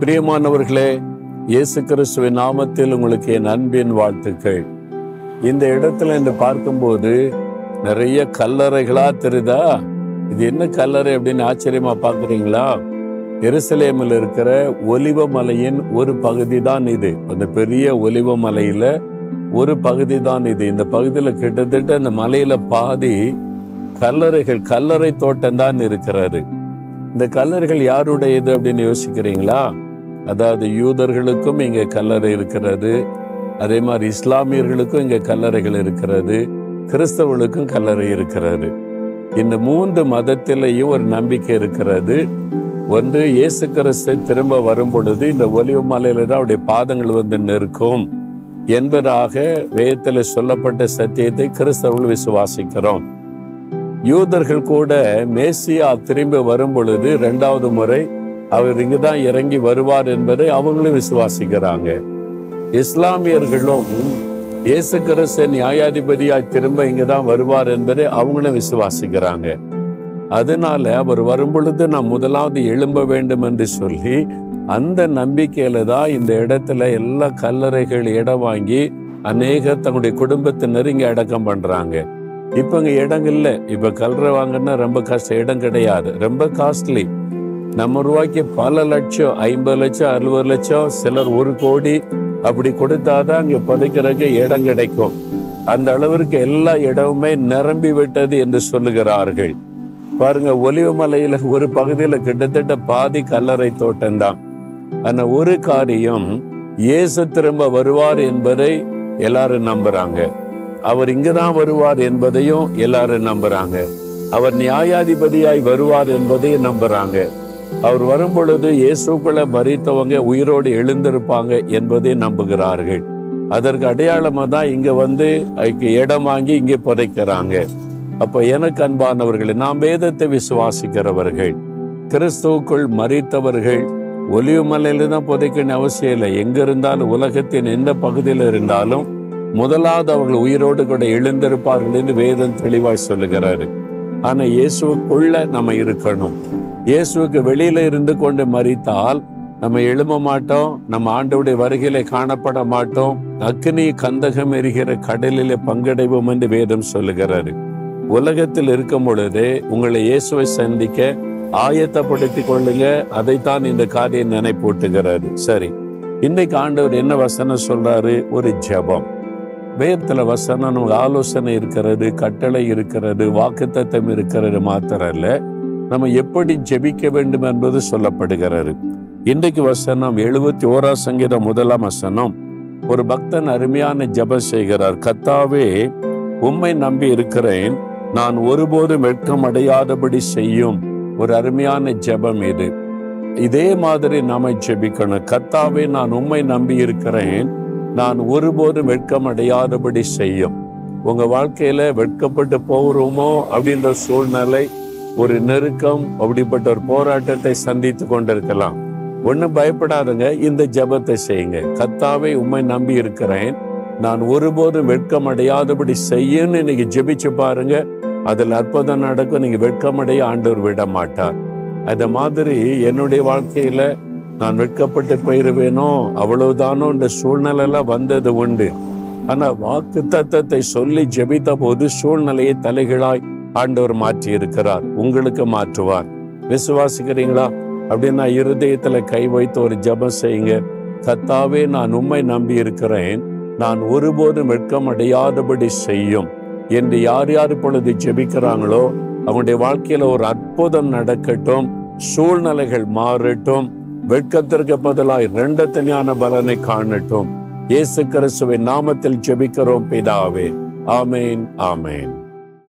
பிரியமானவர்களே இயேசு கிறிஸ்துவின் நாமத்தில் உங்களுக்கு என் அன்பின் வாழ்த்துக்கள். இந்த இடத்துல இன்று பார்க்கும்போது நிறைய கல்லறைகளா தெரியுதா? இது என்ன கல்லறை அப்படின்னு ஆச்சரியமா பார்க்குறீங்களா? எருசலேமில் இருக்கிற ஒலிவ மலையின் ஒரு பகுதி தான் இது. அந்த பெரிய ஒலிவ மலையில ஒரு பகுதி தான் இது. இந்த பகுதியில் கிட்டத்தட்ட அந்த மலையில பாதி கல்லறைகள் கல்லறை தோட்டம் தான் இருக்கிறாரு இந்த கல்லறைகள் யாருடையது அப்படின்னு யோசிக்கிறீங்களா? அதாவது யூதர்களுக்கும் இங்கே கல்லறை இருக்கிறது. அதே மாதிரி இஸ்லாமியர்களுக்கும் இங்கே கல்லறைகள் இருக்கிறது. கிறிஸ்தவர்களுக்கும் கல்லறை இருக்கிறது. இந்த மூன்று மதத்திலேயும் ஒரு நம்பிக்கை இருக்கிறது. ஒன்று இயேசு கிறிஸ்து திரும்ப வரும் பொழுது இந்த ஒலிவு மலையில தான் அவருடைய பாதங்கள் வந்து நிற்கும் என்பதாக வேதத்தில் சொல்லப்பட்ட சத்தியத்தை கிறிஸ்தவர்கள் விசுவாசிக்கிறோம். யூதர்கள் கூட மேசியா திரும்பி வரும் பொழுது இரண்டாவது முறை அவர் இங்குதான் இறங்கி வருவார் என்பதை அவங்களும் விசுவாசிக்கிறாங்க. இஸ்லாமியர்களும் இயேசு கிறிஸ்து நியாயாதிபதியாய் திரும்ப இங்கதான் வருவார் என்பதை அவங்களும் விசுவாசிக்கிறாங்க. அதனால அவர் வரும்பொழுது நாம் முதலாவது எழும்ப வேண்டும் என்று சொல்லி அந்த நம்பிக்கையில தான் இந்த இடத்துல எல்லா கல்லறைகள் இடம் வாங்கி அநேக தங்களுடைய குடும்பத்தினர் இங்க அடக்கம் பண்றாங்க. இப்ப இங்க இடம் இல்லை இப்ப கல்லறை வாங்கினா ரொம்ப கஷ்டம் இடம் கிடையாது. ரொம்ப காஸ்ட்லி நம்ம ரூபாய்க்கு பல லட்சம் ஐம்பது லட்சம் அறுபது லட்சம் சிலர் ஒரு கோடி அப்படி கொடுத்தாதான் அங்கே புதைக்கிறதுக்கு இடம் கிடைக்கும். அந்த அளவிற்கு எல்லா இடமுமே நிரம்பி விட்டது என்று சொல்லுகிறார்கள். பாருங்க ஒலிவு மலையில ஒரு பகுதியில கிட்டத்தட்ட பாதி கல்லறை தோட்டம்தான் ஆனா ஒரு காரியம் இயேசு திரும்ப வருவார் என்பதை எல்லாரும் நம்புறாங்க. அவர் இங்கதான் வருவார் என்பதையும் எல்லாரும் நம்புறாங்க. அவர் நியாயாதிபதியாய் வருவார் என்பதையும் நம்புறாங்க. அவர் வரும் பொழுது இயேசுக்களை மறித்தவங்க உயிரோடு எழுந்திருப்பாங்க என்பதை நம்புகிறார்கள். அதற்கு அடையாளமா தான் இங்க வந்து இடம் வாங்கி இங்கே புதைக்கிறாங்க. அப்ப எனக்கு அன்பானவர்கள் நாம் வேதத்தை விசுவாசிக்கிறவர்கள் கிறிஸ்துவுக்குள் மறித்தவர்கள் ஒலிவு மலையில தான் புதைக்கணும் அவசியம் இல்லை. எங்க இருந்தாலும் உலகத்தின் எந்த பகுதியில் இருந்தாலும் முதலாவது அவர்கள் உயிரோடு கூட எழுந்திருப்பார்கள் என்று வேதம் தெளிவாய் சொல்லுகிறாரு. ஆனா இயேசுக்குள்ள நம்ம இருக்கணும். இயேசுவுக்கு வெளியில இருந்து கொண்டு மறித்தால் நம்ம எழும மாட்டோம் நம்ம ஆண்டவுடைய வருகையில காணப்பட மாட்டோம். அக்னி கந்தகம் எரிகிற கடலிலே பங்கடைவோம் என்று வேதம் சொல்லுகிறாரு. உலகத்தில் இருக்கும் பொழுது உங்களை இயேசுவை சந்திக்க ஆயத்தப்படுத்திக் கொள்ளுங்க. அதைத்தான் இந்த காரியம் நினைப்பூட்டுகிறாரு. சரி இன்னைக்கு ஆண்டவர் என்ன வசனம் சொல்றாரு? ஒரு ஜெபம். வேதத்துல வசனம் நமக்கு ஆலோசனை இருக்கிறது கட்டளை இருக்கிறது வாக்குத்தத்தம் இருக்கிறது மாத்திரம் அல்ல நம்ம எப்படி ஜெபிக்க வேண்டும் என்பது சொல்லப்படுகிறது. இன்றைக்கு வசனம் எழுபத்தி ஓரா சங்கீதம் முதலாம் வசனம். ஒரு பக்தன் அருமையான ஜெபம் செய்கிறார். கத்தாவே உம்மை நம்பி இருக்கிறேன். நான் ஒருபோதும் வெட்கம் அடையாதபடி செய்யும் ஒரு அருமையான ஜெபம் இது. இதே மாதிரி நாம ஜெபிக்கணும். கத்தாவே நான் உம்மை நம்பி இருக்கிறேன். நான் ஒருபோதும் வெட்கம் அடையாதபடி செய்யும். உங்க வாழ்க்கையில வெட்கப்பட்டு போகிறோமோ அப்படின்ற சூழ்நிலை ஒரு நெருக்கம் அப்படிப்பட்ட ஒரு போராட்டத்தை சந்தித்து கொண்டிருக்கலாம். ஒன்றும் பயப்படாதுங்க இந்த ஜெபத்தை செய்யுங்க. கத்தாவை உம்மை நம்பி இருக்கிறேன். நான் ஒருபோதும் வெட்கம் அடையாதபடி செய்யன்னு இன்னைக்கு ஜெபிச்சு பாருங்க. அதில் அற்புதம் நடக்கும். நீங்க வெட்கமடைய ஆண்டவர் விட மாட்டார் அந்த மாதிரி என்னுடைய வாழ்க்கையில நான் வெட்கப்பட்டு போயிருவேனோ? அவ்வளவுதானோ? இந்த சூழ்நிலை எல்லாம் வந்தது உண்டு. ஆனா வாக்கு தத்தத்தை சொல்லி ஜெபித்த போது சூழ்நிலையை தலைகளாய் ஆண்டவர் மாற்றி இருக்கிறார் உங்களுக்கு மாற்றுவார். விசுவாசிக்கிறீங்களா? அப்படின்னா இருதயத்துல கை வைத்து ஒரு ஜெபம் செய்யுங்க. கத்தாவே நான் உண்மை நம்பி இருக்கிறேன் நான் ஒருபோதும் வெட்கம் அடையாதபடி செய்யும். என்று யார் யார் இப்பொழுது ஜெபிக்கிறாங்களோ அவங்களுடைய வாழ்க்கையில ஒரு அற்புதம் நடக்கட்டும். சூழ்நிலைகள் மாறட்டும். வெட்கத்திற்கு பதிலாய் ரெண்டத்தனியான பலனை காணட்டும். இயேசு கிறிஸ்துவின் நாமத்தில் ஜெபிக்கிறோம் பிதாவே. ஆமேன் ஆமேன்.